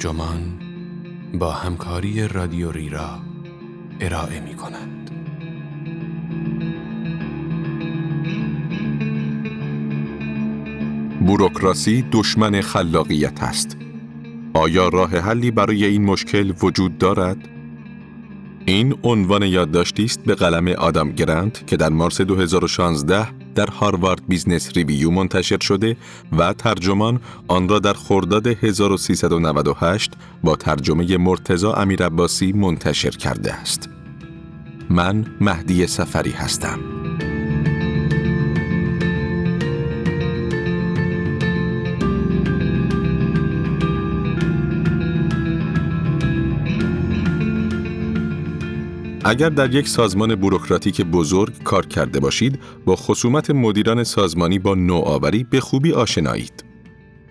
ترجمان با همکاری رادیو ریرا ارائه می کند. بوروکراسی دشمن خلاقیت است. آیا راه حلی برای این مشکل وجود دارد؟ این عنوان یادداشتی است به قلم آدم گرانت که در مارس 2016 در Harvard Business Review منتشر شده و ترجمان آن را در خرداد 1398 با ترجمه مرتزا امیر عباسی منتشر کرده است. من مهدی سفری هستم. اگر در یک سازمان بوروکراتیک بزرگ کار کرده باشید، با خصومت مدیران سازمانی با نوآوری به خوبی آشنایید.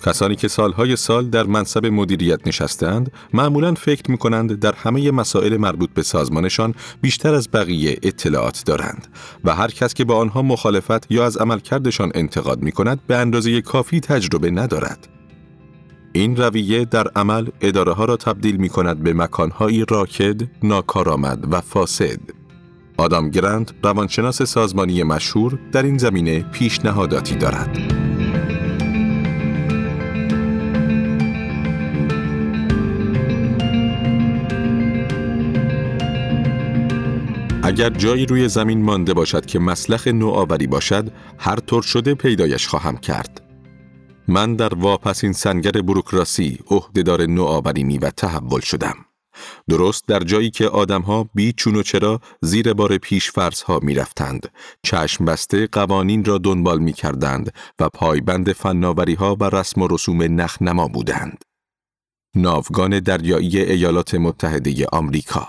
کسانی که سالهای سال در منصب مدیریت نشستند، معمولا فکر می کنند در همه مسائل مربوط به سازمانشان بیشتر از بقیه اطلاعات دارند و هر کس که با آنها مخالفت یا از عملکردشان انتقاد می کند به اندازه کافی تجربه ندارد. این رویه در عمل اداره ها را تبدیل می کند به مکانهایی راکد، ناکارآمد و فاسد. آدام گرند روانشناس سازمانی مشهور در این زمینه پیشنهاداتی دارد. اگر جایی روی زمین مانده باشد که مسلخ نوآوری باشد، هر طور شده پیدایش خواهم کرد. من در واپسین سنگر بروکراسی عهدهدار نوآورینی و تحول شدم. درست در جایی که آدمها بی چون و چرا زیر بار پیش فرض ها می رفتند. چشم بسته قوانین را دنبال می کردند و پایبند فناوری ها و رسم و رسوم نخنما بودند. ناوگان دریایی ایالات متحده آمریکا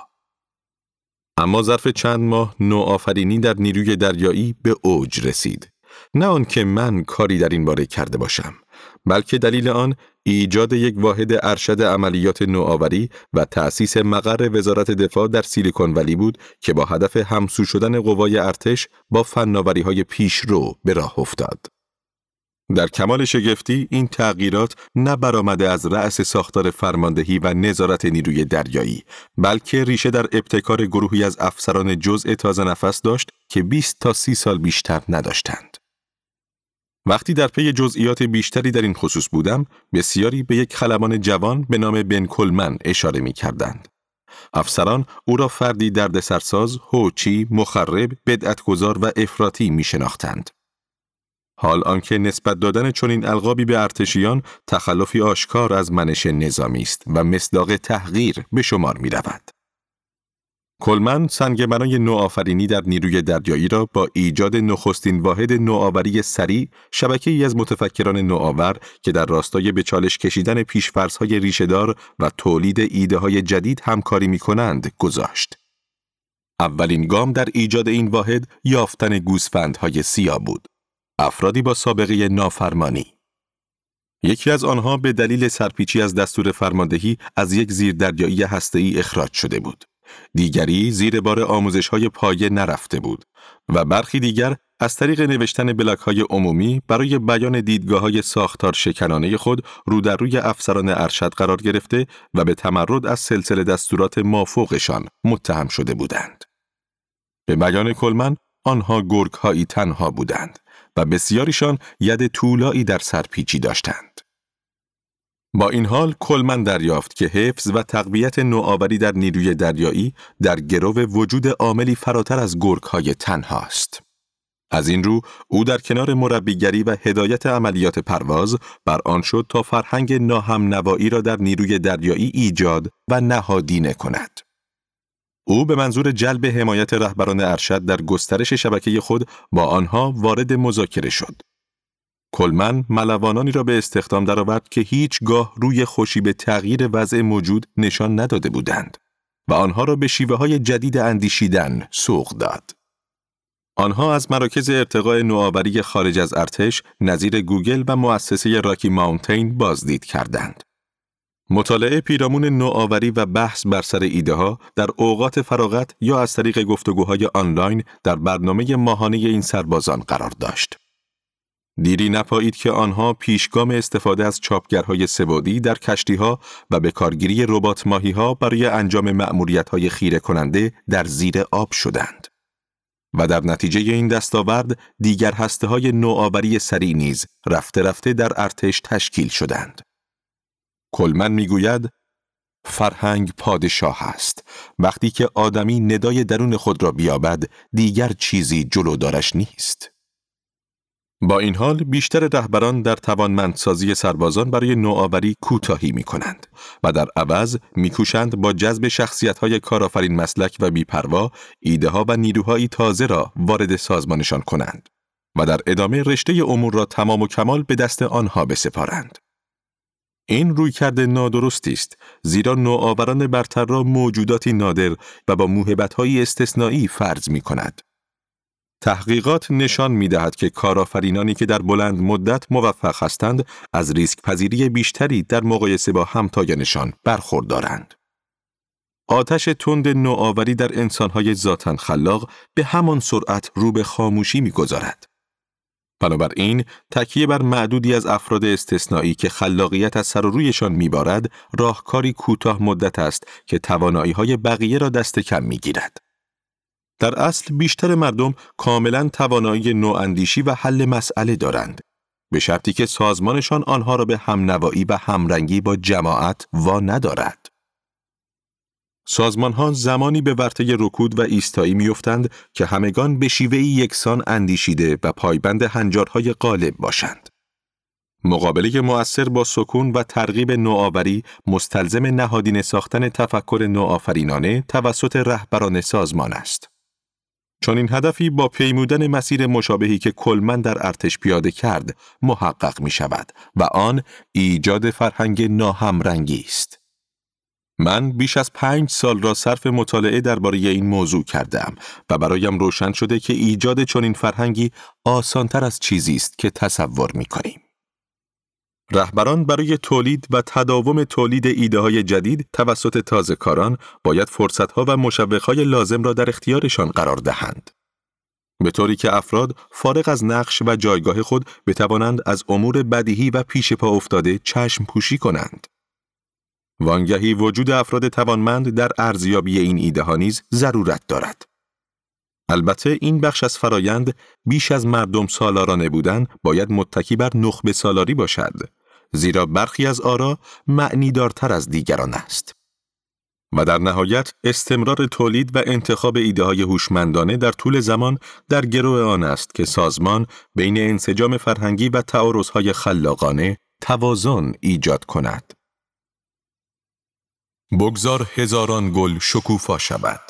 اما ظرف چند ماه نوآفرینی در نیروی دریایی به اوج رسید. نه آنکه من کاری در این باره کرده باشم بلکه دلیل آن ایجاد یک واحد ارشد عملیات نوآوری و تأسیس مقر وزارت دفاع در سیلیکون ولی بود که با هدف همسو شدن قوای ارتش با فناوری های پیشرو به راه افتاد. در کمال شگفتی این تغییرات نه برآمده از رأس ساختار فرماندهی و نظارت نیروی دریایی بلکه ریشه در ابتکار گروهی از افسران جزء تازه نفس داشت که 20 تا 30 سال بیشتر نداشتند. وقتی در پی جزئیات بیشتری در این خصوص بودم، بسیاری به یک خلبان جوان به نام بن کلمن اشاره می کردند. افسران او را فردی دردسرساز، هوچی، مخرب، بدعتگذار و افراطی می شناختند. حال آنکه نسبت دادن چنین القابی به ارتشیان تخلفی آشکار از منش نظامی است و مصداق تحقیر به شمار می رود. کلمن سنگ بنای نوآفرینی در نیروی دریایی را با ایجاد نخستین واحد نوآوری سریع شبکه ای از متفکران نوآور که در راستای به چالش کشیدن پیشفرزهای ریشهدار و تولید ایده های جدید همکاری می کنند گذاشت. اولین گام در ایجاد این واحد یافتن گوسفندهای سیاه بود. افرادی با سابقه نافرمانی یکی از آنها به دلیل سرپیچی از دستور فرماندهی از یک زیردریایی هسته‌ای اخراج شده بود. دیگری زیر بار آموزش های پایه نرفته بود و برخی دیگر از طریق نوشتن بلاک های عمومی برای بیان دیدگاه های ساختار شکنانه خود رو در روی افسران ارشد قرار گرفته و به تمرد از سلسله دستورات مافوقشان متهم شده بودند. به بیان کلمن آنها گرگ هایی تنها بودند و بسیاریشان ید طولایی در سرپیچی داشتند. با این حال کلمن دریافت که حفظ و تقویت نوآوری در نیروی دریایی در گرو وجود عاملی فراتر از گرگ های تنهاست. از این رو او در کنار مربیگری و هدایت عملیات پرواز بر آن شد تا فرهنگ ناهم نوایی را در نیروی دریایی ایجاد و نهادینه کند. او به منظور جلب حمایت رهبران ارشد در گسترش شبکه خود با آنها وارد مذاکره شد. کلمن ملوانانی را به استخدام درآورد که هیچگاه روی خوشی به تغییر وضع موجود نشان نداده بودند و آنها را به شیوه های جدید اندیشیدن سوق داد. آنها از مراکز ارتقاء نوآوری خارج از ارتش نظیر گوگل و مؤسسه راکی ماونتین بازدید کردند. مطالعه پیرامون نوآوری و بحث بر سر ایده ها در اوقات فراغت یا از طریق گفتگوهای آنلاین در برنامه ماهانه این سربازان قرار داشت. دیری نپایید که آنها پیشگام استفاده از چاپگرهای سوادی در کشتیها و به کارگیری ربات ها برای انجام مأموریت‌های خیره کننده در زیر آب شدند. و در نتیجه این دستاورد دیگر هسته های نوآوری سریع نیز رفته رفته در ارتش تشکیل شدند. کلمن می‌گوید فرهنگ پادشاه است وقتی که آدمی ندای درون خود را بیابد دیگر چیزی جلودارش نیست با این حال بیشتر رهبران در توانمندسازی سربازان برای نوآوری کوتاهی می کنند و در عوض میکوشند با جذب شخصیت های کارآفرین مسلک و بیپروا ایده ها و نیروهایی تازه را وارد سازمانشان کنند و در ادامه رشته امور را تمام و کمال به دست آنها بسپارند. این روی کرده نادرستی است زیرا نوآوران برتر را موجوداتی نادر و با موهبت‌های استثنایی فرض می کند. تحقیقات نشان می دهد که کارآفرینانی که در بلند مدت موفق هستند از ریسک پذیری بیشتری در مقایسه با همتایانشان برخوردارند. آتش تند نوآوری در انسانهای ذاتا خلاق به همان سرعت رو به خاموشی می‌گذارد. بنابراین تکیه بر معدودی از افراد استثنایی که خلاقیت از سر و رویشان میبارد راهکاری کوتاه مدت است که توانایی های بقیه را دست کم می‌گیرد. در اصل بیشتر مردم کاملا توانایی نواندیشی و حل مسئله دارند به شرطی که سازمانشان آنها را به همنوایی و همرنگی با جماعت وا ندارد. سازمان ها زمانی به ورطه رکود و ایستایی میافتند که همگان به شیوه یکسان اندیشیده و پایبند هنجارهای غالب باشند. مقابله مؤثر با سکون و ترغیب نوآوری مستلزم نهادین ساختن تفکر نوآفرینانه توسط رهبران سازمان است. چون این هدفی با پیمودن مسیر مشابهی که کلمن در ارتش پیاده کرد محقق می شود و آن ایجاد فرهنگ ناهمرنگی است. من بیش از پنج سال را صرف مطالعه درباره این موضوع کردم و برایم روشن شده که ایجاد چنین فرهنگی آسانتر از چیزی است که تصور می کنیم. رهبران برای تولید و تداوم تولید ایده های جدید توسط تازه کاران باید فرصتها و مشوقهای لازم را در اختیارشان قرار دهند. به طوری که افراد فارغ از نقش و جایگاه خود بتوانند از امور بدیهی و پیش پا افتاده چشم پوشی کنند. وانگهی وجود افراد توانمند در ارزیابی این ایده ها نیز ضرورت دارد. البته این بخش از فرایند بیش از مردم سالارانه بودن باید متکی بر نخبه سالاری باشد زیرا برخی از آرا معنی دارتر از دیگران است. و در نهایت استمرار تولید و انتخاب ایده های هوشمندانه در طول زمان در گروه آن است که سازمان بین انسجام فرهنگی و های خلاقانه توازن ایجاد کند. بگذار هزاران گل شکوفا شود.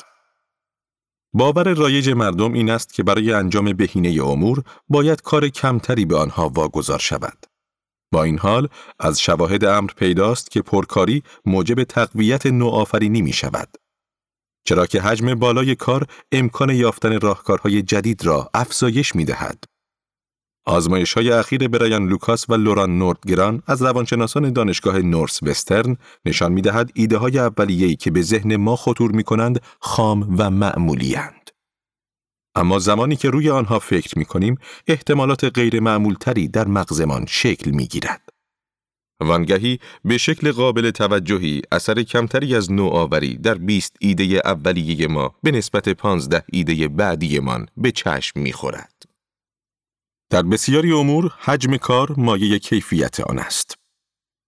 باور رایج مردم این است که برای انجام بهینه امور باید کار کمتری به آنها واگذار شود. با این حال از شواهد امر پیداست که پرکاری موجب تقویت نوآفرینی می شود. چرا که حجم بالای کار امکان یافتن راهکارهای جدید را افزایش می دهد. آزمایش های اخیر برایان لوکاس و لوران نوردگران از روانشناسان دانشگاه نورس وسترن نشان می دهد ایده های اولیه‌ای که به ذهن ما خطور می کنند خام و معمولی اما زمانی که روی آنها فکر می کنیم احتمالات غیر معمولتری در مغزمان شکل می گیرد. وانگهی به شکل قابل توجهی اثر کمتری از نوآوری در 20 ایده اولیه ما به نسبت 15 ایده بعدیمان به چشم می خورد. در بسیاری امور حجم کار مایه کیفیت آن است.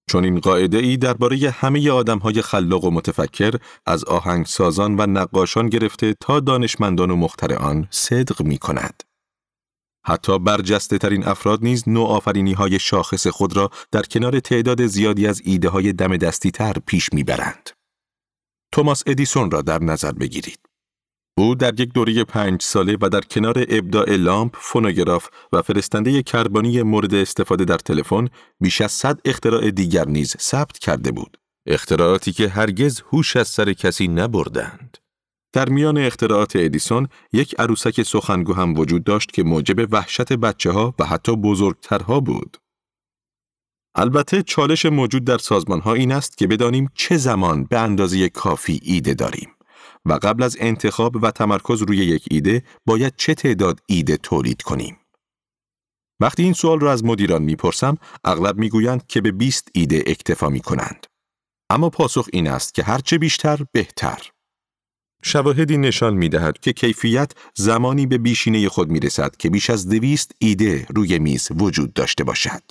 چون این قاعده ای درباره همه آدم های خلاق و متفکر از آهنگسازان و نقاشان گرفته تا دانشمندان و مخترعان صدق می کند. حتی برجسته ترین افراد نیز نوآفرینی های شاخص خود را در کنار تعداد زیادی از ایده های دم دستی تر پیش می‌برند. توماس ادیسون را در نظر بگیرید. او در یک دوره پنج ساله و در کنار ابداع لامپ، فونوگراف و فرستنده کربانی مورد استفاده در تلفن بیش از صد اختراع دیگر نیز ثبت کرده بود. اختراعاتی که هرگز هوش از سر کسی نبردند. در میان اختراعات ادیسون یک عروسک سخنگو هم وجود داشت که موجب وحشت بچه ها و حتی بزرگترها بود. البته چالش موجود در سازمان ها این است که بدانیم چه زمان به اندازه کافی ایده داریم. و قبل از انتخاب و تمرکز روی یک ایده باید چه تعداد ایده تولید کنیم. وقتی این سوال را از مدیران می‌پرسم اغلب می‌گویند که به 20 ایده اکتفا می کنند. اما پاسخ این است که هرچه بیشتر بهتر. شواهدی نشان می دهد که کیفیت زمانی به بیشینه خود می رسد که بیش از دویست ایده روی میز وجود داشته باشد.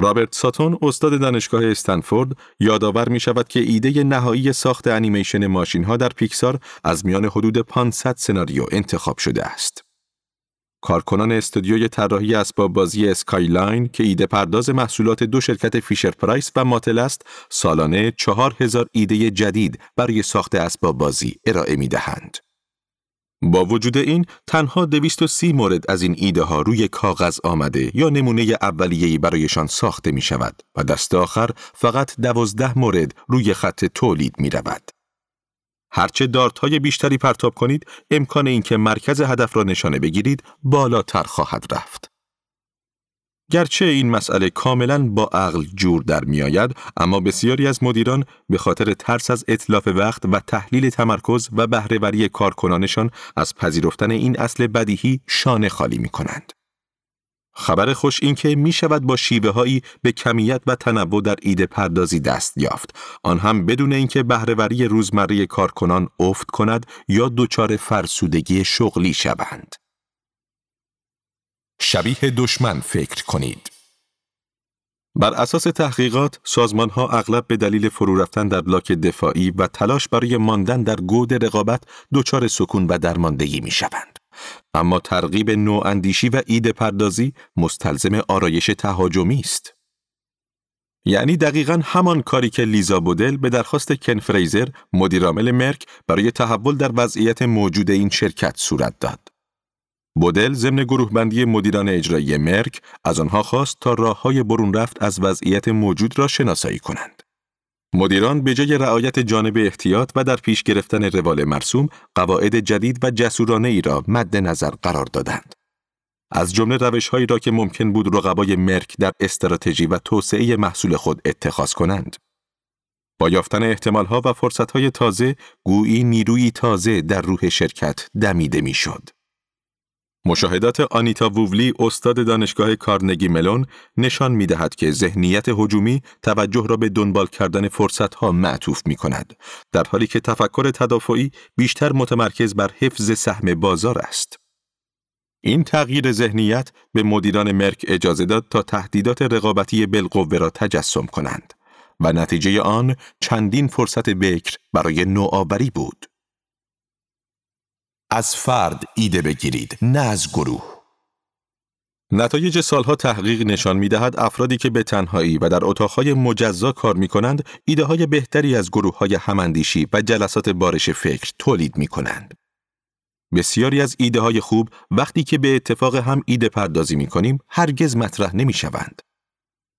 رابرت ساتون استاد دانشگاه استنفورد یادآور می شود که ایده نهایی ساخت انیمیشن ماشین ها در پیکسار از میان حدود 500 سناریو انتخاب شده است. کارکنان استودیوی طراحی اسباب بازی Skyline که ایده پرداز محصولات دو شرکت Fisher-Price و Mattel است، سالانه 4000 ایده جدید برای ساخت اسباب بازی ارائه می دهند. با وجود این تنها 230 مورد از این ایده ها روی کاغذ آمده یا نمونه اولیه‌ای برایشان ساخته می شود و دست آخر فقط 12 مورد روی خط تولید می رود. هرچه دارت های بیشتری پرتاب کنید، امکان اینکه مرکز هدف را نشانه بگیرید بالاتر خواهد رفت. گرچه این مسئله کاملا با عقل جور در می آید، اما بسیاری از مدیران به خاطر ترس از اطلاف وقت و تحلیل تمرکز و بهرهوری کارکنانشان از پذیرفتن این اصل بدیهی شانه خالی می کنند. خبر خوش این که می شود با شیوه هایی به کمیت و تنوع در ایده پردازی دست یافت آن هم بدون اینکه بهرهوری روزمره کارکنان افت کند یا دچار فرسودگی شغلی شوند شبیه دشمن فکر کنید بر اساس تحقیقات، سازمان ها اغلب به دلیل فرو رفتن در لاک دفاعی و تلاش برای ماندن در گود رقابت دچار سکون و درماندگی می شوند. اما ترغیب نواندیشی و ایده پردازی مستلزم آرایش تهاجمی است. یعنی دقیقا همان کاری که لیزا بودل به درخواست کن فریزر مدیرعامل مرک برای تحول در وضعیت موجود این شرکت صورت داد. بودل ضمن گروه بندی مدیران اجرایی مرک از آنها خواست تا راه های برون رفت از وضعیت موجود را شناسایی کنند. مدیران به جای رعایت جانب احتیاط و در پیش گرفتن روال مرسوم قواعد جدید و جسورانه ای را مد نظر قرار دادند. از جمله روش هایی را که ممکن بود رقبای مرک در استراتژی و توسعه محصول خود اتخاذ کنند. با یافتن احتمال ها و فرصت های تازه، گویی نیروی تازه در روح شرکت دمیده می‌شد. مشاهدات آنیتا ووولی استاد دانشگاه کارنگی ملون نشان می دهد که ذهنیت هجومی توجه را به دنبال کردن ها معطوف می کند در حالی که تفکر تدافعی بیشتر متمرکز بر حفظ سهم بازار است. این تغییر ذهنیت به مدیران مرک اجازه داد تا تهدیدات رقابتی بالقوه را تجسم کنند و نتیجه آن چندین فرصت بکر برای نوآوری بود. از فرد ایده بگیرید نه از گروه نتایج سالها تحقیق نشان می دهد افرادی که به تنهایی و در اتاقهای مجزا کار می کنند ایده های بهتری از گروه های هماندیشی و جلسات بارش فکر تولید می کنند. بسیاری از ایده های خوب وقتی که به اتفاق هم ایده پردازی می کنیم هرگز مطرح نمی شوند.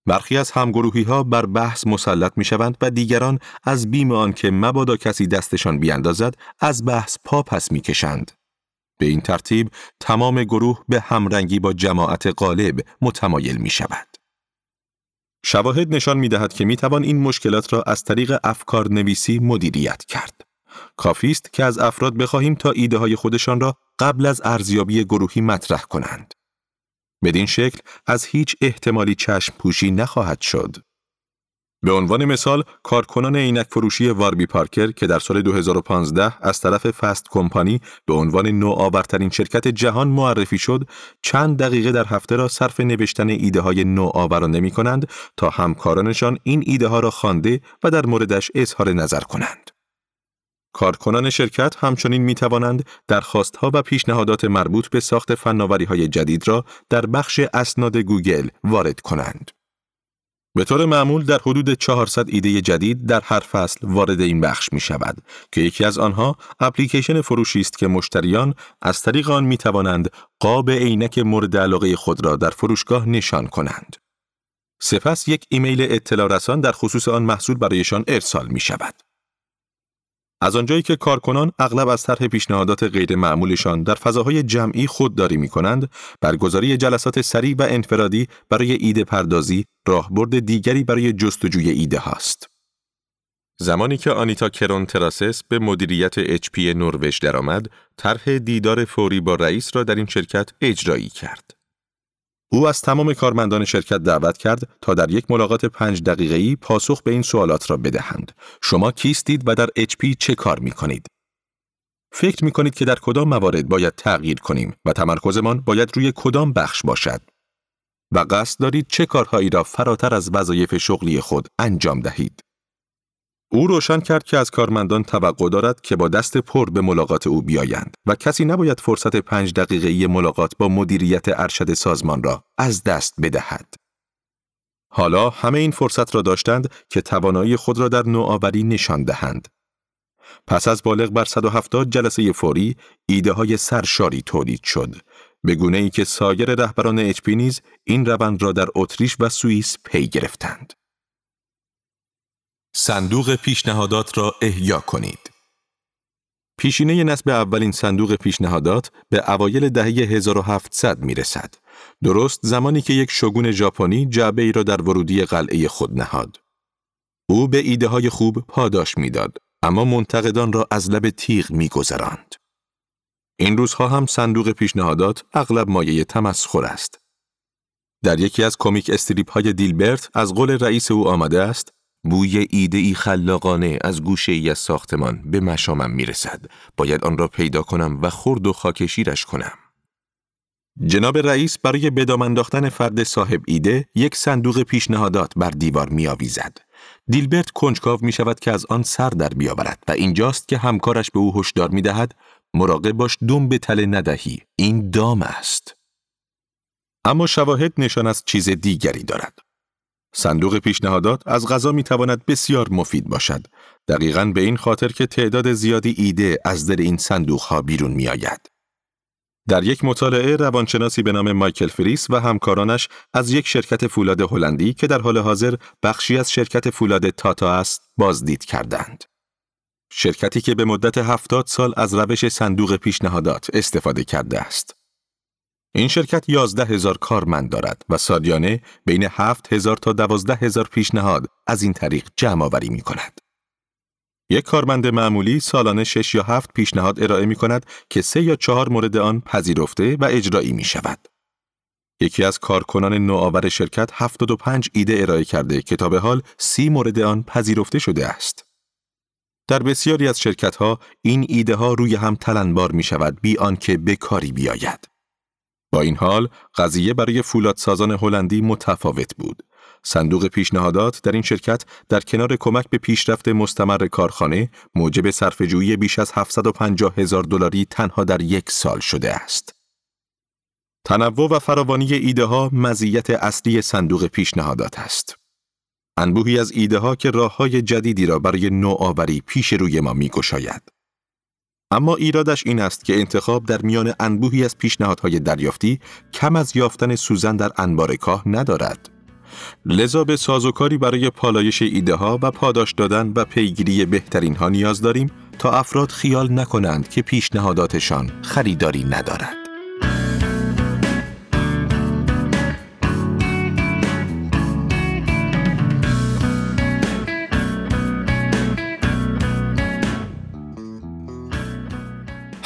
برخی از همگروهی ها بر بحث مسلط می شوند و دیگران از بیم آنکه مبادا کسی دستشان بیاندازد از بحث پا پس می کشند. به این ترتیب تمام گروه به همرنگی با جماعت غالب متمایل می شود. شواهد نشان می دهد که می توان این مشکلات را از طریق افکار نویسی مدیریت کرد. کافی است که از افراد بخواهیم تا ایده های خودشان را قبل از ارزیابی گروهی مطرح کنند. بدین شکل از هیچ احتمالی چشم پوشی نخواهد شد. به عنوان مثال، کارکنان عینک فروشی واربی پارکر که در سال 2015 از طرف فست کمپانی به عنوان نوآورترین شرکت جهان معرفی شد، چند دقیقه در هفته را صرف نوشتن ایده های نوآورانه می کنند تا همکارانشان این ایده ها را خوانده و در موردش اظهار نظر کنند. کارکنان شرکت همچنین می توانند درخواستها و پیشنهادات مربوط به ساخت فناوری های جدید را در بخش اسناد گوگل وارد کنند. به طور معمول در حدود 400 ایده جدید در هر فصل وارد این بخش می شود که یکی از آنها اپلیکیشن فروشی است که مشتریان از طریق آن می توانند قاب عینک مورد علاقه خود را در فروشگاه نشان کنند. سپس یک ایمیل اطلاع رسان در خصوص آن محصول برایشان ارسال می شود. از آنجایی که کارکنان اغلب از طرح پیشنهادات غیر معمولشان در فضاهای جمعی خودداری می کنند، برگزاری جلسات سریع و انفرادی برای ایده پردازی راهبرد دیگری برای جستجوی ایده هاست. زمانی که آنیتا کرون تراسس به مدیریت HP نروژ درآمد، طرح دیدار فوری با رئیس را در این شرکت اجرایی کرد. او از تمام کارمندان شرکت دعوت کرد تا در یک ملاقات پنج دقیقه‌ای پاسخ به این سوالات را بدهند. شما کیستید و در HP چه کار می کنید؟ فکر می کنید که در کدام موارد باید تغییر کنیم و تمرکزمان باید روی کدام بخش باشد؟ و قصد دارید چه کارهایی را فراتر از وظایف شغلی خود انجام دهید؟ او روشن کرد که از کارمندان توقع دارد که با دست پر به ملاقات او بیایند و کسی نباید فرصت پنج دقیقه ملاقات با مدیریت ارشد سازمان را از دست بدهد. حالا همه این فرصت را داشتند که توانایی خود را در نوآوری نشان دهند. پس از بالغ بر 170 جلسه فوری ایده های سرشاری تولید شد به گونه ای که سایر رهبران اچ نیز این روند را در اتریش و سوئیس پی گرفتند. صندوق پیشنهادات را احیا کنید. پیشینه نصب اولین صندوق پیشنهادات به اوایل دهه 1700 می رسد. درست زمانی که یک شگون ژاپنی جعبه ای را در ورودی قلعه خود نهاد. او به ایده های خوب پاداش می‌داد اما منتقدان را از لب تیغ میگذراند. این روزها هم صندوق پیشنهادات اغلب مایه تمسخر است. در یکی از کمیک استریپ های دیلبرت از قول رئیس او آمده است بوی ایده ای خلاقانه از گوشه ای از ساختمان به مشامم می رسد. باید آن را پیدا کنم و خرد و خاکشیرش کنم. جناب رئیس برای بدام انداختن فرد صاحب ایده یک صندوق پیشنهادات بر دیوار می آویزد. دیلبرت کنجکاو می شود که از آن سر در بیاورد و اینجاست که همکارش به او هشدار می دهد مراقب باش دم به تله ندهی این دام است. اما شواهد نشان از چیز دیگری دارد. صندوق پیشنهادات از غذا می تواند بسیار مفید باشد. دقیقا به این خاطر که تعداد زیادی ایده از در این صندوق ها بیرون می آید. در یک مطالعه روانشناسی به نام مایکل فریس و همکارانش از یک شرکت فولاد هلندی که در حال حاضر بخشی از شرکت فولاد تاتا است بازدید کردند. شرکتی که به مدت هفتاد سال از روش صندوق پیشنهادات استفاده کرده است. این شرکت یازده هزار کارمند دارد و سالیانه بین هفت هزار تا دوازده هزار پیشنهاد از این طریق جمع آوری می کند. یک کارمند معمولی سالانه شش یا هفت پیشنهاد ارائه می کند که سه یا چهار مورد آن پذیرفته و اجرایی می شود. یکی از کارکنان نوآور شرکت 75 ایده ارائه کرده که تا به حال سی مورد آن پذیرفته شده است. در بسیاری از شرکت ها این ایده ها روی هم تلنبار می شود بی آنکه به کاری بیاید. با این حال قضیه برای فولادسازان هلندی متفاوت بود. صندوق پیشنهادات در این شرکت در کنار کمک به پیشرفت مستمر کارخانه موجب صرفه‌جویی بیش از 750 هزار دلاری تنها در یک سال شده است. تنوع و فراوانی ایده ها مزیت اصلی صندوق پیشنهادات است. انبوهی از ایده ها که راه های جدیدی را برای نوآوری پیش روی ما می گشاید. اما ایرادش این است که انتخاب در میان انبوهی از پیشنهادهای دریافتی کم از یافتن سوزن در انبار کاه ندارد. لذا به سازوکاری برای پالایش ایده ها و پاداش دادن و پیگیری بهترین ها نیاز داریم تا افراد خیال نکنند که پیشنهاداتشان خریداری ندارد.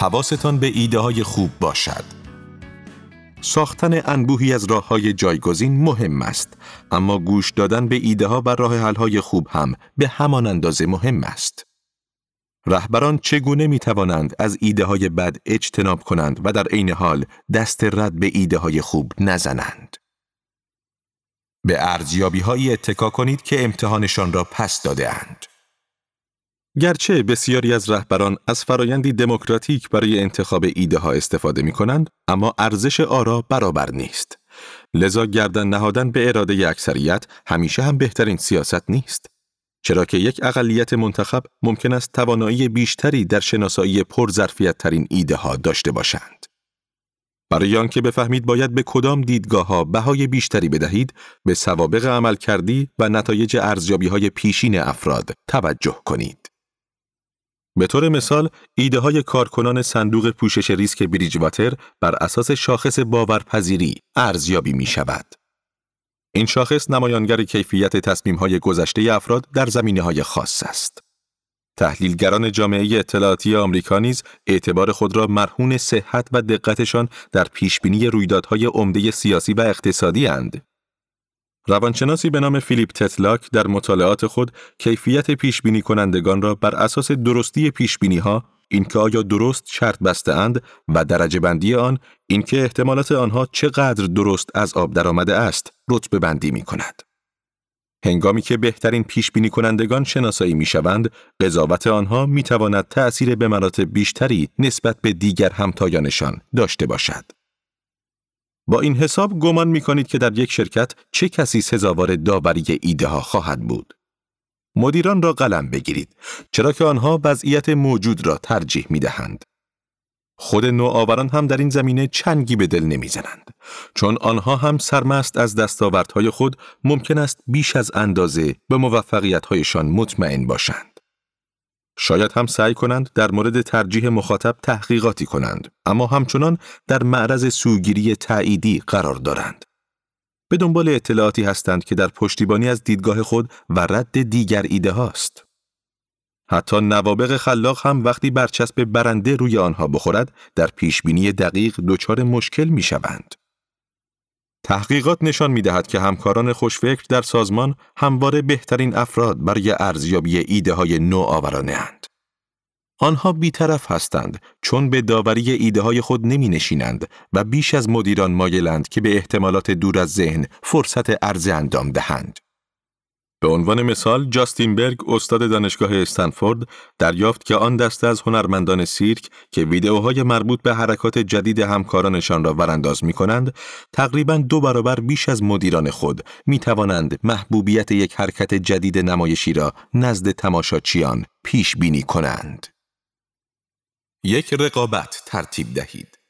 حواستان به ایده های خوب باشد. ساختن انبوهی از راه های جایگزین مهم است، اما گوش دادن به ایده ها و راه حل های خوب هم به همان اندازه مهم است. رهبران چگونه می توانند از ایده های بد اجتناب کنند و در عین حال دست رد به ایده های خوب نزنند؟ به ارزیابی هایی اتکا کنید که امتحانشان را پس داده اند. گرچه بسیاری از رهبران از فرایندی دموکراتیک برای انتخاب ایده ها استفاده می کنند، اما ارزش آرا برابر نیست. لذا گردن نهادن به اراده اکثریت همیشه هم بهترین سیاست نیست. چرا که یک اقلیت منتخب ممکن است توانایی بیشتری در شناسایی پرظرفیت ترین ایده ها داشته باشند. برای آنکه بفهمید باید به کدام دیدگاه ها بهای بیشتری بدهید، به سوابق عمل کردی و نتایج ارزیابی های پیشین افراد توجه کنید. به طور مثال، ایده های کارکنان صندوق پوشش ریسک بریجواتر بر اساس شاخص باورپذیری ارزیابی می شود. این شاخص نمایانگر کیفیت تصمیم های گذشته افراد در زمینه های خاص است. تحلیلگران جامعه اطلاعاتی آمریکا نیز اعتبار خود را مرهون صحت و دقتشان در پیشبینی رویدادهای عمده سیاسی و اقتصادی اند. روانشناسی به نام فیلیپ تتلاک در مطالعات خود کیفیت پیشبینی کنندگان را بر اساس درستی پیشبینی ها اینکه آیا درست شرط بسته اند و درجه بندی آن اینکه احتمالات آنها چقدر درست از آب درآمده است رتبه بندی می کند. هنگامی که بهترین پیش بینی کنندگان شناسایی می شوند، قضاوت آنها می تواند تأثیر به مراتب بیشتری نسبت به دیگر همتایانشان داشته باشد. با این حساب گمان می کنید که در یک شرکت چه کسی سزاوار داوری ایده ها خواهد بود؟ مدیران را قلم بگیرید چرا که آنها وضعیت موجود را ترجیح می دهند. خود نوآوران هم در این زمینه چنگی به دل نمی‌زنند چون آنها هم سرمست از دستاوردهای خود ممکن است بیش از اندازه به موفقیتهایشان مطمئن باشند. شاید هم سعی کنند در مورد ترجیح مخاطب تحقیقاتی کنند اما همچنان در معرض سوگیری تعییدی قرار دارند. به دنبال اطلاعاتی هستند که در پشتیبانی از دیدگاه خود و رد دیگر ایده هاست. حتی نوابق خلاق هم وقتی برچسب برنده روی آنها بخورد در پیشبینی دقیق دچار مشکل می شوند. تحقیقات نشان می دهد که همکاران خوشفکر در سازمان همواره بهترین افراد برای ارزیابی ایده های نوآورانه اند. آنها بیطرف هستند چون به داوری ایده های خود نمی نشینند و بیش از مدیران مایلند که به احتمالات دور از ذهن فرصت عرض اندام دهند. به عنوان مثال جاستین برگ استاد دانشگاه استنفورد دریافت که آن دسته از هنرمندان سیرک که ویدئوهای مربوط به حرکات جدید همکارانشان را ورانداز می کنند تقریبا دو برابر بیش از مدیران خود می توانند محبوبیت یک حرکت جدید نمایشی را نزد تماشاچیان پیش بینی کنند. یک رقابت ترتیب دهید.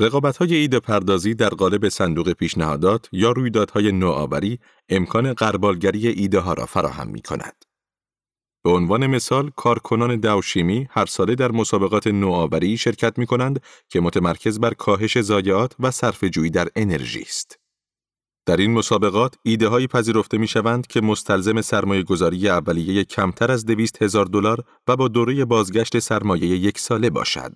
رقابت های ایده پردازی در قالب صندوق پیشنهادات یا رویدادهای نوآوری امکان قربالگری ایده ها را فراهم می کند. به عنوان مثال کارکنان دوشیمی هر ساله در مسابقات نوآوری شرکت می کنند که متمرکز بر کاهش ضایعات و صرفه‌جویی در انرژی است. در این مسابقات ایده هایی پذیرفته می شوند که مستلزم سرمایه گذاری اولیه کمتر از دویست هزار دلار و با دوره بازگشت سرمایه یک ساله باشد.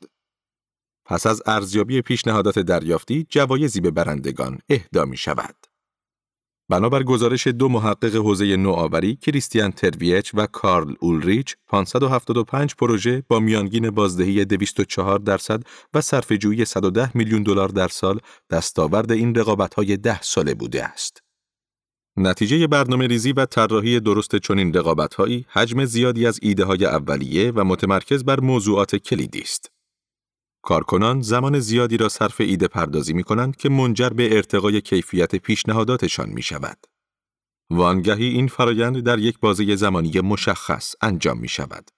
پس از ارزیابی پیشنهادات دریافتی جوایزی به برندگان اهدا می شود. بنابر گزارش دو محقق حوزه نوآوری کریستیان ترویچ و کارل اولریچ 575 پروژه با میانگین بازدهی 204 درصد و صرفه‌جویی 110 میلیون دلار در سال دستاورد این رقابت‌های ده ساله بوده است. نتیجه برنامه ریزی و طراحی درست چنین رقابت‌هایی حجم زیادی از ایده های اولیه و متمرکز بر موضوعات کلیدی است. کارکنان زمان زیادی را صرف ایده پردازی می کنند که منجر به ارتقای کیفیت پیشنهاداتشان می شود. وانگهی این فرایند در یک بازه زمانی مشخص انجام می شود.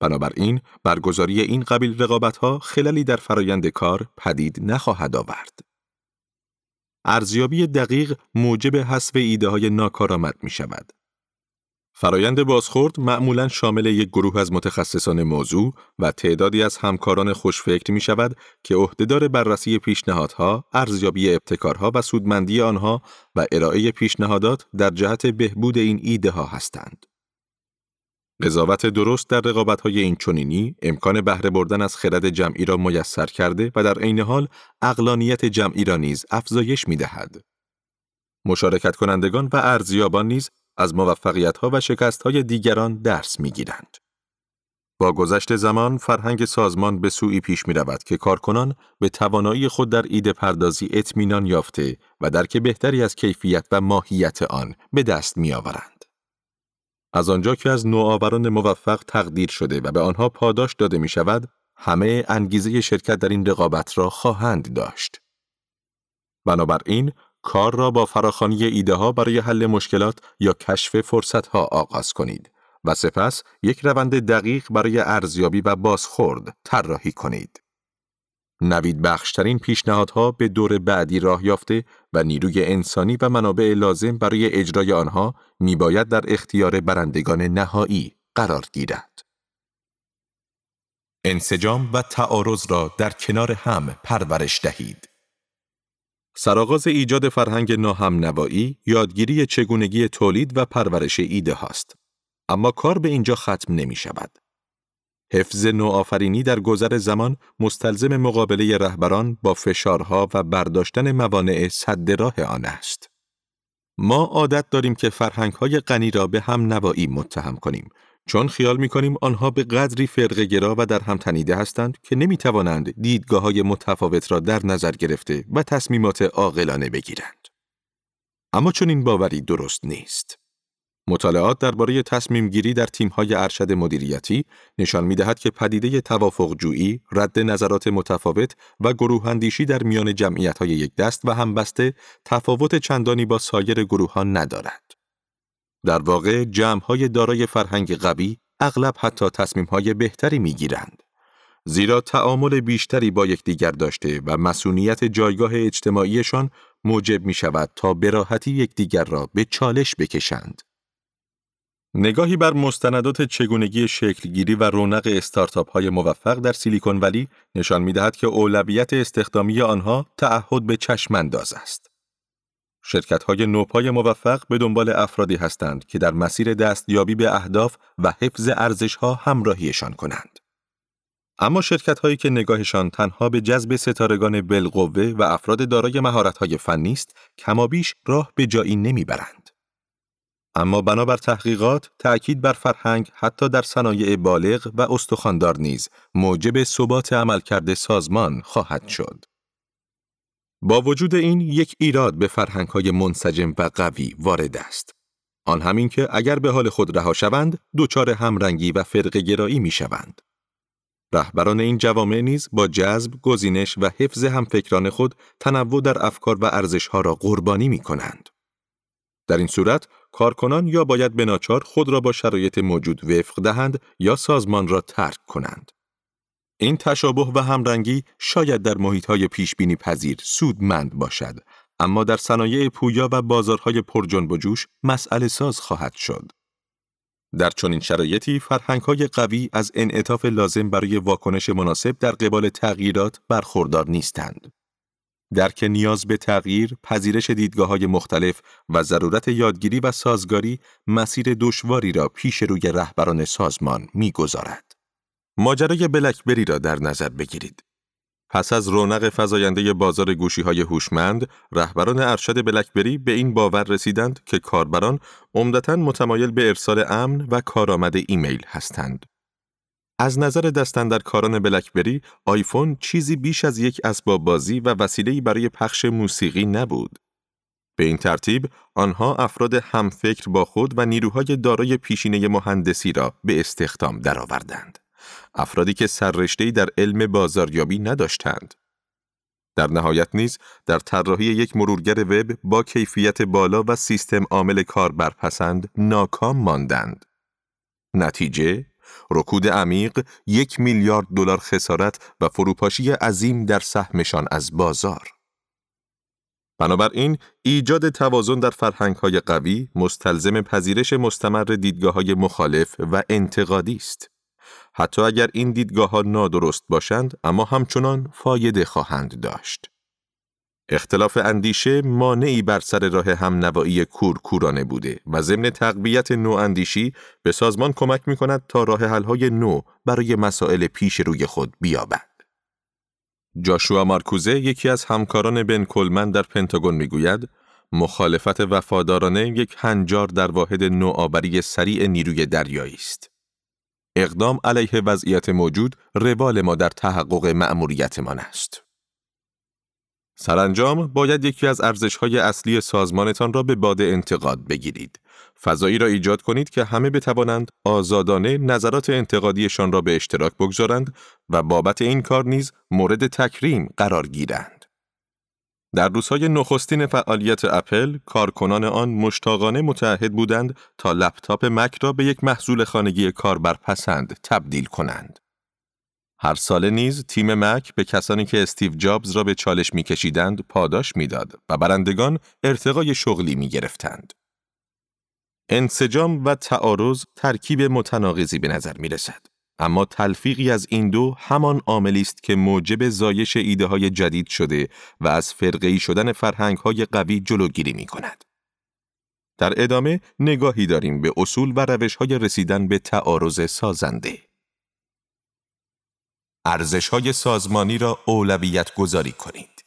بنابراین برگزاری این قبیل رقابتها خلالی در فرایند کار پدید نخواهد آورد. ارزیابی دقیق موجب حذف ایده های ناکارآمد می شود. فرایند بازخورد معمولا شامل یک گروه از متخصصان موضوع و تعدادی از همکاران خوشفکر می شود که عهدهدار بررسی پیشنهادها، ارزیابی ابتکارها و سودمندی آنها و ارائه پیشنهادات در جهت بهبود این ایده ها هستند. قضاوت درست در رقابت های این چونینی امکان بهره بردن از خرد جمعی را میسر کرده و در عین حال اقلانیت جمعی را نیز افزایش می دهد. مشارکت کنندگان و ارزیابان نیز از موفقیت‌ها و شکست‌های دیگران درس می‌گیرند. با گذشت زمان فرهنگ سازمان به سوی پیش می رود که کارکنان به توانایی خود در ایده پردازی اطمینان یافته و درک بهتری از کیفیت و ماهیت آن به دست می آورند. از آنجا که از نوآوران موفق تقدیر شده و به آنها پاداش داده می شود، همه انگیزه شرکت در این رقابت را خواهند داشت. بنابراین کار را با فراخانی ایده ها برای حل مشکلات یا کشف فرصت ها آغاز کنید و سپس یک روند دقیق برای ارزیابی و بازخورد طراحی کنید. نوید بخشترین پیشنهادها به دور بعدی راه یافته و نیروی انسانی و منابع لازم برای اجرای آنها میباید در اختیار برندگان نهایی قرار گیرد. انسجام و تعارض را در کنار هم پرورش دهید. سرآغاز ایجاد فرهنگ ناهم نوایی، یادگیری چگونگی تولید و پرورش ایده هاست. اما کار به اینجا ختم نمی شود. حفظ نوآفرینی در گذر زمان مستلزم مقابله رهبران با فشارها و برداشتن موانع صد راه آن است. ما عادت داریم که فرهنگهای غنی را به هم نوایی متهم کنیم چون خیال می کنیم آنها به قدری فرقه و در هم تنیده هستند که نمی توانند دیدگاه های متفاوت را در نظر گرفته و تصمیمات عاقلانه بگیرند. اما چون این باوری درست نیست. مطالعات درباره تصمیم گیری در تیم‌های ارشد مدیریتی نشان می‌دهد که پدیده توافق جویی، رد نظرات متفاوت و گروه اندیشی در میان جمعیت‌های یک دست و همبسته تفاوت چندانی با سایر گروهان ندارد. در واقع جمع‌های دارای فرهنگ قوی اغلب حتی تصمیم‌های بهتری می‌گیرند. زیرا تعامل بیشتری با یکدیگر داشته و مسئولیت جایگاه اجتماعیشان موجب می شود تا براحتی یکدیگر را به چالش بکشند. نگاهی بر مستندات چگونگی شکلگیری و رونق استارتاپ های موفق در سیلیکون ولی نشان می دهد که اولویت استخدامی آنها تعهد به چشمانداز است. شرکت های نوپای موفق به دنبال افرادی هستند که در مسیر دستیابی به اهداف و حفظ ارزش ها همراهیشان کنند. اما شرکت هایی که نگاهشان تنها به جذب ستارگان بالقوه و افراد دارای مهارت های فنی است، کمابیش راه به جایی نمی‌برند. اما بنابر تحقیقات تأکید بر فرهنگ حتی در صنایع بالغ و استخواندار نیز موجب ثبات عملکرد سازمان خواهد شد. با وجود این یک ایراد به فرهنگ های منسجم و قوی وارد است. آن همین که اگر به حال خود رها شوند، دچار همرنگی و فرق گرایی می شوند. رهبران این جوامع نیز با جذب، گزینش و حفظ همفکران خود تنوع در افکار و ارزشها را قربانی می کنند. در این صورت کارکنان یا باید به ناچار خود را با شرایط موجود وفق دهند یا سازمان را ترک کنند. این تشابه و همرنگی شاید در محیطهای پیشبینی پذیر سودمند باشد، اما در صنایع پویا و بازارهای پرجنب و جوش مسئله ساز خواهد شد. در چنین شرایطی فرهنگهای قوی از انعطاف لازم برای واکنش مناسب در قبال تغییرات برخوردار نیستند. درک نیاز به تغییر، پذیرش دیدگاه های مختلف و ضرورت یادگیری و سازگاری مسیر دشواری را پیش روی رهبران سازمان می‌گذارد. ماجرای بلکبری را در نظر بگیرید. پس از رونق فزاینده بازار گوشی های هوشمند، رهبران ارشد بلکبری به این باور رسیدند که کاربران عمدتا متمایل به ارسال امن و کارآمد ایمیل هستند. از نظر دستندرکاران بلکبری، آیفون چیزی بیش از یک اسباب بازی و وسیله‌ای برای پخش موسیقی نبود. به این ترتیب، آنها افراد همفکر با خود و نیروهای دارای پیشینه مهندسی را به استخدام درآوردند. افرادی که سررشته‌ای در علم بازاریابی نداشتند. در نهایت نیز در طراحی یک مرورگر وب با کیفیت بالا و سیستم عامل کاربرپسند ناکام ماندند. نتیجه رکود عمیق، یک میلیارد دلار خسارت و فروپاشی عظیم در سهمشان از بازار. بنابراین ایجاد توازن در فرهنگ‌های قوی مستلزم پذیرش مستمر دیدگاه‌های مخالف و انتقادی است. حتی اگر این دیدگاه ها نادرست باشند اما همچنان فایده خواهند داشت. اختلاف اندیشه مانعی بر سر راه هم نوایی کورکورانه بوده و ضمن تقویت نو اندیشی به سازمان کمک می کند تا راه های نو برای مسائل پیش روی خود بیابد. جاشوا مارکوزه یکی از همکاران بن کلمن در پنتاگون می‌گوید مخالفت وفادارانه یک هنجار در واحد نوآوری سریع نیروی دریایی است. اقدام علیه وضعیت موجود روال ما در تحقق مأموریتمان است. سرانجام باید یکی از ارزش‌های اصلی سازمانتان را به باد انتقاد بگیرید. فضایی را ایجاد کنید که همه بتوانند آزادانه نظرات انتقادیشان را به اشتراک بگذارند و بابت این کار نیز مورد تکریم قرار گیرند. در روزهای نخستین فعالیت اپل، کارکنان آن مشتاقانه متعهد بودند تا لپتاپ مک را به یک محصول خانگی کاربرپسند تبدیل کنند. هر ساله نیز تیم مک به کسانی که استیو جابز را به چالش میکشیدند پاداش می‌داد و برندگان ارتقای شغلی می گرفتند. انسجام و تعارض ترکیب متناقضی به نظر می رسد. اما تلفیقی از این دو همان عاملی است که موجب زایش ایده های جدید شده و از فرقه‌ای شدن فرهنگ های قوی جلوگیری می کند. در ادامه نگاهی داریم به اصول و روش های رسیدن به تعارض سازنده. ارزش های سازمانی را اولویت گذاری کنید.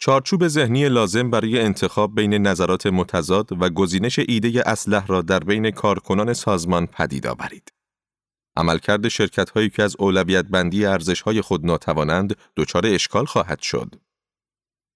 چارچوب ذهنی لازم برای انتخاب بین نظرات متضاد و گزینش ایده اسلح را در بین کارکنان سازمان پدید آورید. عملکرد شرکت هایی که از اولویت بندی ارزش های خود ناتوانند دچار اشکال خواهد شد.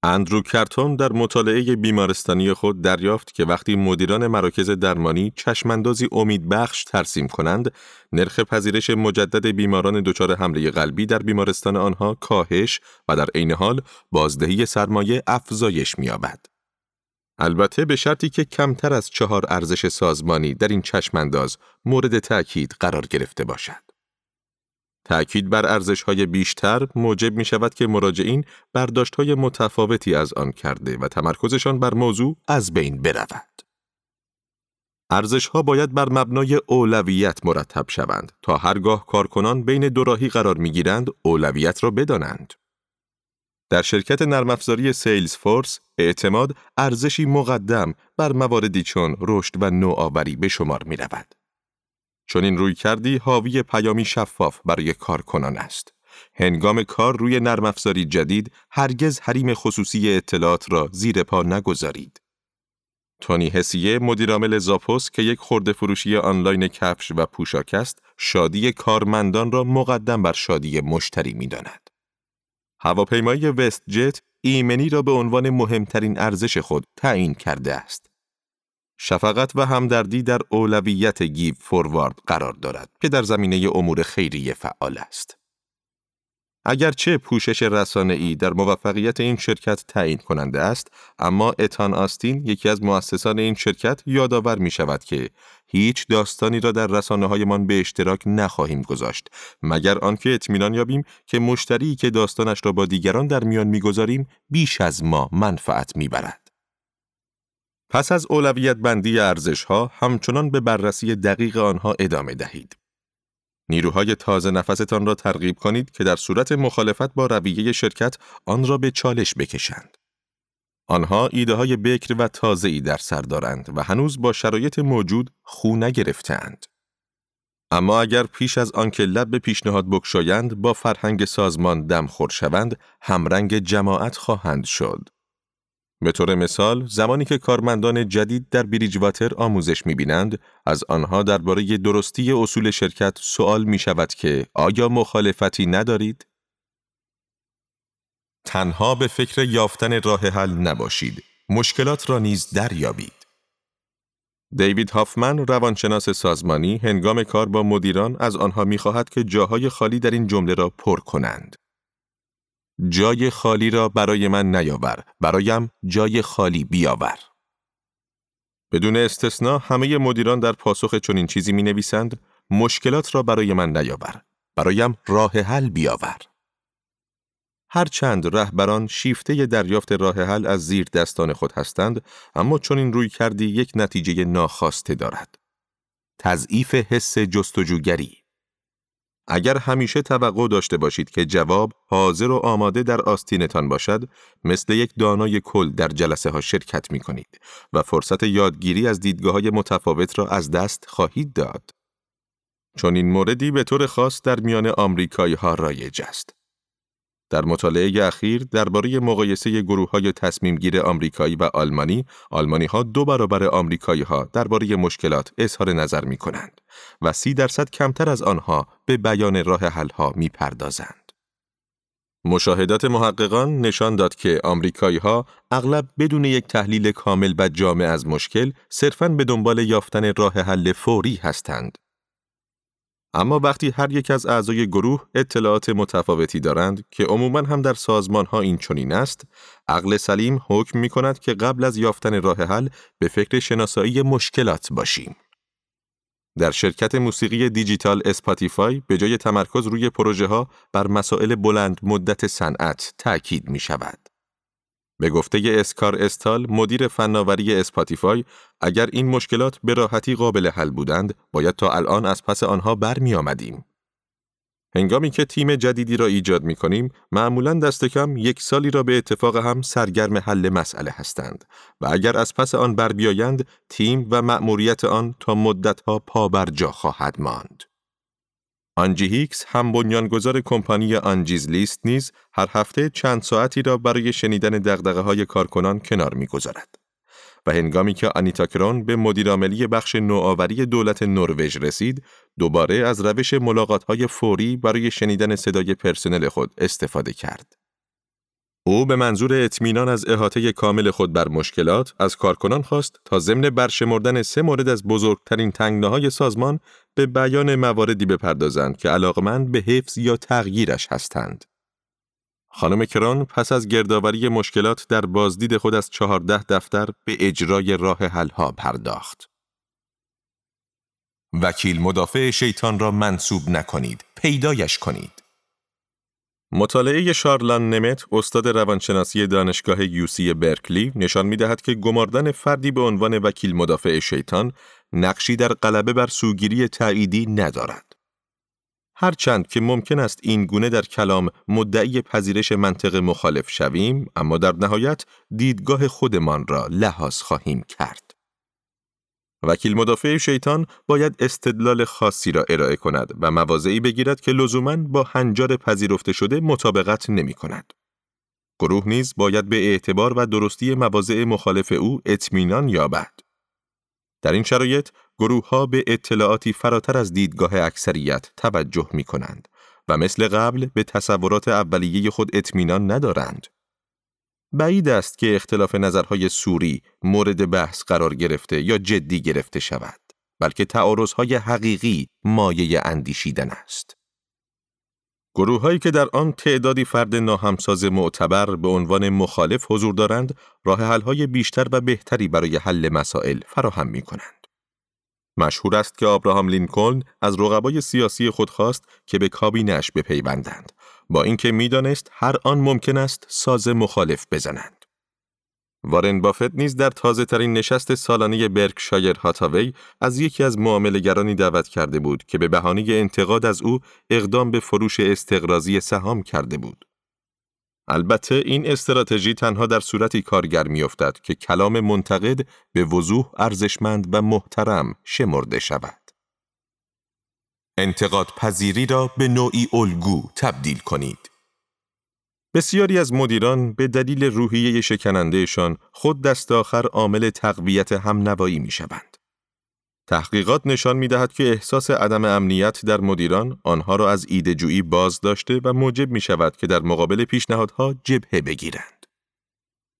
اندرو کرتون در مطالعه بیمارستانی خود دریافت که وقتی مدیران مراکز درمانی چشماندازی امیدبخش ترسیم کنند، نرخ پذیرش مجدد بیماران دچار حمله قلبی در بیمارستان آنها کاهش و در عین حال بازدهی سرمایه افزایش می‌یابد. البته به شرطی که کمتر از چهار ارزش سازمانی در این چشمانداز مورد تأکید قرار گرفته باشد. تأکید بر های بیشتر موجب می شود که مراجعین های متفاوتی از آن کرده و تمرکزشان بر موضوع از بین برود. ها باید بر مبنای اولویت مرتب شوند تا هرگاه کارکنان بین دو راهی قرار می گیرند اولویت را بدانند. در شرکت نرمافزاری سیلز فورس اعتماد ارزشی مقدم بر مواردی چون رشد و نوآوری به شمار می رود. چون این روی کردی حاوی پیامی شفاف برای کارکنان است. هنگام کار روی نرم افزاری جدید هرگز حریم خصوصی اطلاعات را زیر پا نگذارید. تونی هسیه مدیرعامل زاپوس که یک خورده فروشی آنلاین کفش و پوشاک است، شادی کارمندان را مقدم بر شادی مشتری می داند. هواپیمایی وست جت ایمنی را به عنوان مهمترین ارزش خود تعیین کرده است. شفقت و همدردی در اولویت گیو فوروارد قرار دارد که در زمینه امور خیریه فعال است. اگرچه پوشش ای در موفقیت این شرکت تعیین کننده است، اما اتان آستین یکی از مؤسسان این شرکت یادآور می شود که هیچ داستانی را در رسانه هایمان به اشتراک نخواهیم گذاشت مگر آنکه اطمینان یابیم که مشتری که داستانش را با دیگران در میان می‌گذاریم بیش از ما منفعت می‌برد. پس از اولویت بندی ارزش ها همچنان به بررسی دقیق آنها ادامه دهید. نیروهای تازه نفستان را ترغیب کنید که در صورت مخالفت با رویه شرکت آن را به چالش بکشند. آنها ایده های بکر و تازه ای در سر دارند و هنوز با شرایط موجود خو نگرفتند. اما اگر پیش از آنکه لب به پیشنهاد بکشایند با فرهنگ سازمان دم خور شوند همرنگ جماعت خواهند شد. به طور مثال، زمانی که کارمندان جدید در بریجواتر آموزش می‌بینند، از آنها درباره درستی اصول شرکت سوال می شود که آیا مخالفتی ندارید؟ تنها به فکر یافتن راه حل نباشید. مشکلات را نیز دریابید. دیوید هافمن روانشناس سازمانی هنگام کار با مدیران از آنها می‌خواهد که جاهای خالی در این جمله را پر کنند. جای خالی را برای من نیاور، برایم جای خالی بیاور. بدون استثنا همه مدیران در پاسخ چنین چیزی می نویسند مشکلات را برای من نیاور، برایم راه حل بیاور. هرچند رهبران شیفته دریافت راه حل از زیر دستان خود هستند، اما چون این روی کردی یک نتیجه ناخواسته دارد. تضعیف حس جستجوگری اگر همیشه توقع داشته باشید که جواب حاضر و آماده در آستینتان باشد، مثل یک دانای کل در جلسه ها شرکت می کنید و فرصت یادگیری از دیدگاه های متفاوت را از دست خواهید داد. چون این موردی به طور خاص در میان آمریکایی ها رایج است. در مطالعه اخیر درباره مقایسه گروه های تصمیم گیر آمریکایی و آلمانی، آلمانی ها دو برابر آمریکایی ها درباره مشکلات اظهار نظر می کنند و سی درصد کمتر از آنها به بیان راه حل ها می پردازند. مشاهدات محققان نشان داد که آمریکایی ها اغلب بدون یک تحلیل کامل و جامع از مشکل صرفاً به دنبال یافتن راه حل فوری هستند. اما وقتی هر یک از اعضای گروه اطلاعات متفاوتی دارند که عموما هم در سازمان ها این چنین است، عقل سلیم حکم می کند که قبل از یافتن راه حل به فکر شناسایی مشکلات باشیم. در شرکت موسیقی دیجیتال Spotify به جای تمرکز روی پروژه ها بر مسائل بلند مدت صنعت تأکید می شود. به گفته اسکار استال مدیر فناوری Spotify اگر این مشکلات به راحتی قابل حل بودند باید تا الان از پس آنها برمی آمدیم. هنگامی که تیم جدیدی را ایجاد می کنیم، معمولا دست کم یک سالی را به اتفاق هم سرگرم حل مسئله هستند و اگر از پس آن بر بیایند، تیم و مأموریت آن تا مدتها پا بر جا خواهد ماند. آنجی هیکس هم بنیانگذار کمپانی Angie's List نیز هر هفته چند ساعتی را برای شنیدن دغدغه های کارکنان کنار می‌گذارد. و هنگامی که آنیتا کرون به مدیرعاملی بخش نوآوری دولت نروژ رسید، دوباره از روش های فوری برای شنیدن صدای پرسنل خود استفاده کرد. او به منظور اطمینان از احاطه کامل خود بر مشکلات از کارکنان خواست تا ضمن برشمردن سه مورد از بزرگترین تنگناهای سازمان به بیان مواردی بپردازند که علاقمند به حفظ یا تغییرش هستند. خانم کران پس از گردآوری مشکلات در بازدید خود از چهارده دفتر به اجرای راه حلها پرداخت. وکیل مدافع شیطان را منصوب نکنید، پیدایش کنید. مطالعه شارلان نمت، استاد روانشناسی دانشگاه یوسی برکلی، نشان می دهد که گماردن فردی به عنوان وکیل مدافع شیطان نقشی در غلبه بر سوگیری تعییدی ندارد. هرچند که ممکن است این گونه در کلام مدعی پذیرش منطق مخالف شویم، اما در نهایت دیدگاه خودمان را لحاظ خواهیم کرد. وکیل مدافع شیطان باید استدلال خاصی را ارائه کند و مواضعی بگیرد که لزوما با هنجار پذیرفته شده مطابقت نمی کند. گروه نیز باید به اعتبار و درستی مواضع مخالف او اطمینان یابد. در این شرایط گروه ها به اطلاعاتی فراتر از دیدگاه اکثریت توجه می کنند و مثل قبل به تصورات اولیه خود اطمینان ندارند. بعید است که اختلاف نظرهای سوری مورد بحث قرار گرفته یا جدی گرفته شود، بلکه تعارضهای حقیقی مایه اندیشیدن است. گروه هایی که در آن تعدادی فرد ناهمساز معتبر به عنوان مخالف حضور دارند، راه حل بیشتر و بهتری برای حل مسائل فراهم می کنند. مشهور است که آبراهام لینکلن از رقبای سیاسی خود خواست که به کابینش بپیوندند با اینکه می‌دانست هر آن ممکن است ساز مخالف بزنند. وارن بافت نیز در تازه ترین نشست سالانه برکشایر هاتاوی از یکی از معاملهگرانی دعوت کرده بود که به بهانه انتقاد از او اقدام به فروش استقرازی سهام کرده بود. البته این استراتژی تنها در صورتی کارگر میافتد که کلام منتقد به وضوح ارزشمند و محترم شمرده شود. انتقاد پذیری را به نوعی الگو تبدیل کنید. بسیاری از مدیران به دلیل روحیه شکنندهشان خود دست آخر عامل تقویت هم نوایی می شوند. تحقیقات نشان می دهد که احساس عدم امنیت در مدیران آنها را از ایدهجویی باز داشته و موجب می شود که در مقابل پیشنهادها جبهه بگیرند.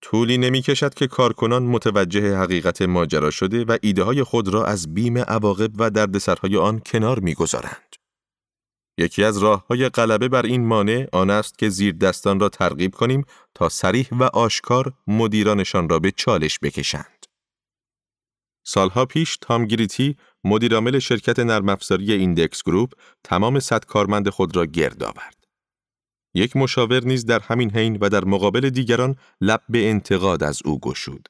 طولی نمی کشد که کارکنان متوجه حقیقت ماجرا شده و ایده های خود را از بیم عواقب و دردسرهای آن کنار می گذارند. یکی از راه های غلبه بر این مانع آن است که زیر دستان را ترغیب کنیم تا سریح و آشکار مدیرانشان را به چالش بکشند. سالها پیش تام گریتی مدیرعامل شرکت نرم افزاری Index Group تمام صد کارمند خود را گرد آورد. یک مشاور نیز در همین حین و در مقابل دیگران لب به انتقاد از او گشود.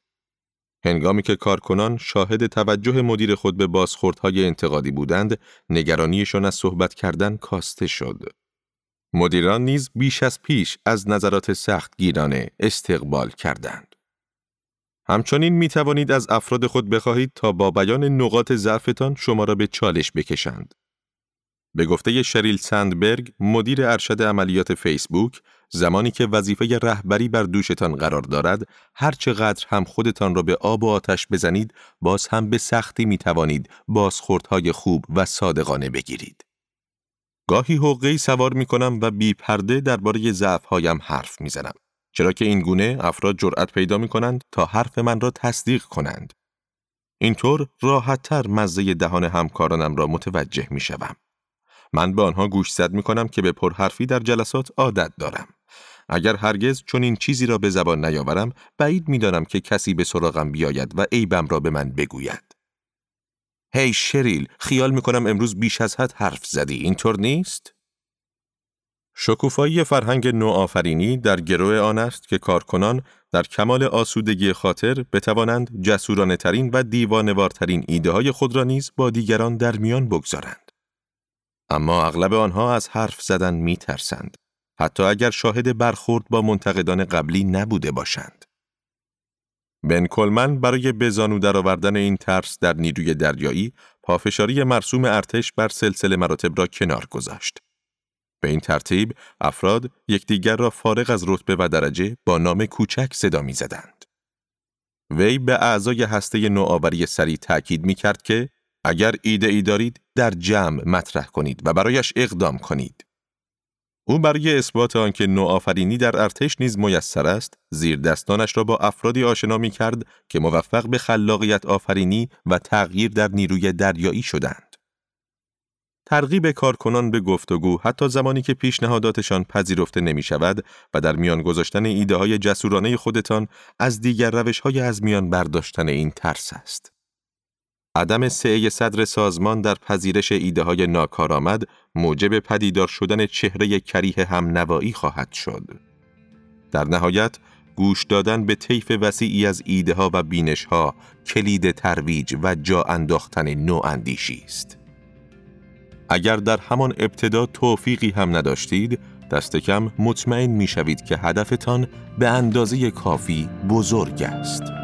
هنگامی که کارکنان شاهد توجه مدیر خود به بازخوردهای انتقادی بودند، نگرانیشان از صحبت کردن کاسته شد. مدیران نیز بیش از پیش از نظرات سخت گیرانه استقبال کردند. همچنین می توانید از افراد خود بخواهید تا با بیان نقاط ضعفتان شما را به چالش بکشند. به گفته شریل سندبرگ، مدیر ارشد عملیات فیسبوک، زمانی که وظیفه رهبری بر دوشتان قرار دارد، هر چقدر هم خودتان را به آب و آتش بزنید، باز هم به سختی می توانید بازخوردهای خوب و صادقانه بگیرید. گاهی حقی سوار می کنم و بی پرده درباره ضعفهایم حرف می زنم. چرا که این گونه افراد جرأت پیدا می کنند تا حرف من را تصدیق کنند. اینطور راحتتر مزه دهان همکارانم را متوجه می شوم. من به آنها گوش زد می کنم که به پرحرفی در جلسات عادت دارم. اگر هرگز چون این چیزی را به زبان نیاورم بعید می‌دانم که کسی به سراغم بیاید و عیبم را به من بگوید. هی hey شریل خیال می کنم امروز بیش از حد حرف زدی اینطور نیست؟ شکوفایی فرهنگ نوآفرینی در گروه آن است که کارکنان در کمال آسودگی خاطر بتوانند جسورانه ترین و دیوانوارترین ایده های خود را نیز با دیگران در میان بگذارند. اما اغلب آنها از حرف زدن می ترسند. حتی اگر شاهد برخورد با منتقدان قبلی نبوده باشند. بن کلمن برای بزانو درآوردن این ترس در نیروی دریایی پافشاری مرسوم ارتش بر سلسله مراتب را کنار گذاشت. به این ترتیب افراد یکدیگر را فارغ از رتبه و درجه با نام کوچک صدا می زدند. وی به اعضای هسته نوآوری سری تأکید می کرد که اگر ایده ای دارید در جمع مطرح کنید و برایش اقدام کنید. او برای اثبات آنکه نوآفرینی در ارتش نیز میسر است، زیر دستانش را با افرادی آشنا می کرد که موفق به خلاقیت آفرینی و تغییر در نیروی دریایی شدند. ترغیب کارکنان به گفتگو حتی زمانی که پیشنهاداتشان پذیرفته نمی شود و در میان گذاشتن ایده های جسورانه خودتان از دیگر روش های از میان برداشتن این ترس است. عدم سعی صدر سازمان در پذیرش ایده های ناکارآمد موجب پدیدار شدن چهره کریه هم نوایی خواهد شد. در نهایت، گوش دادن به طیف وسیعی از ایده ها و بینش ها کلید ترویج و جا انداختن نواندیشی است. اگر در همان ابتدا توفیقی هم نداشتید، دست کم مطمئن می شوید که هدفتان به اندازه کافی بزرگ است.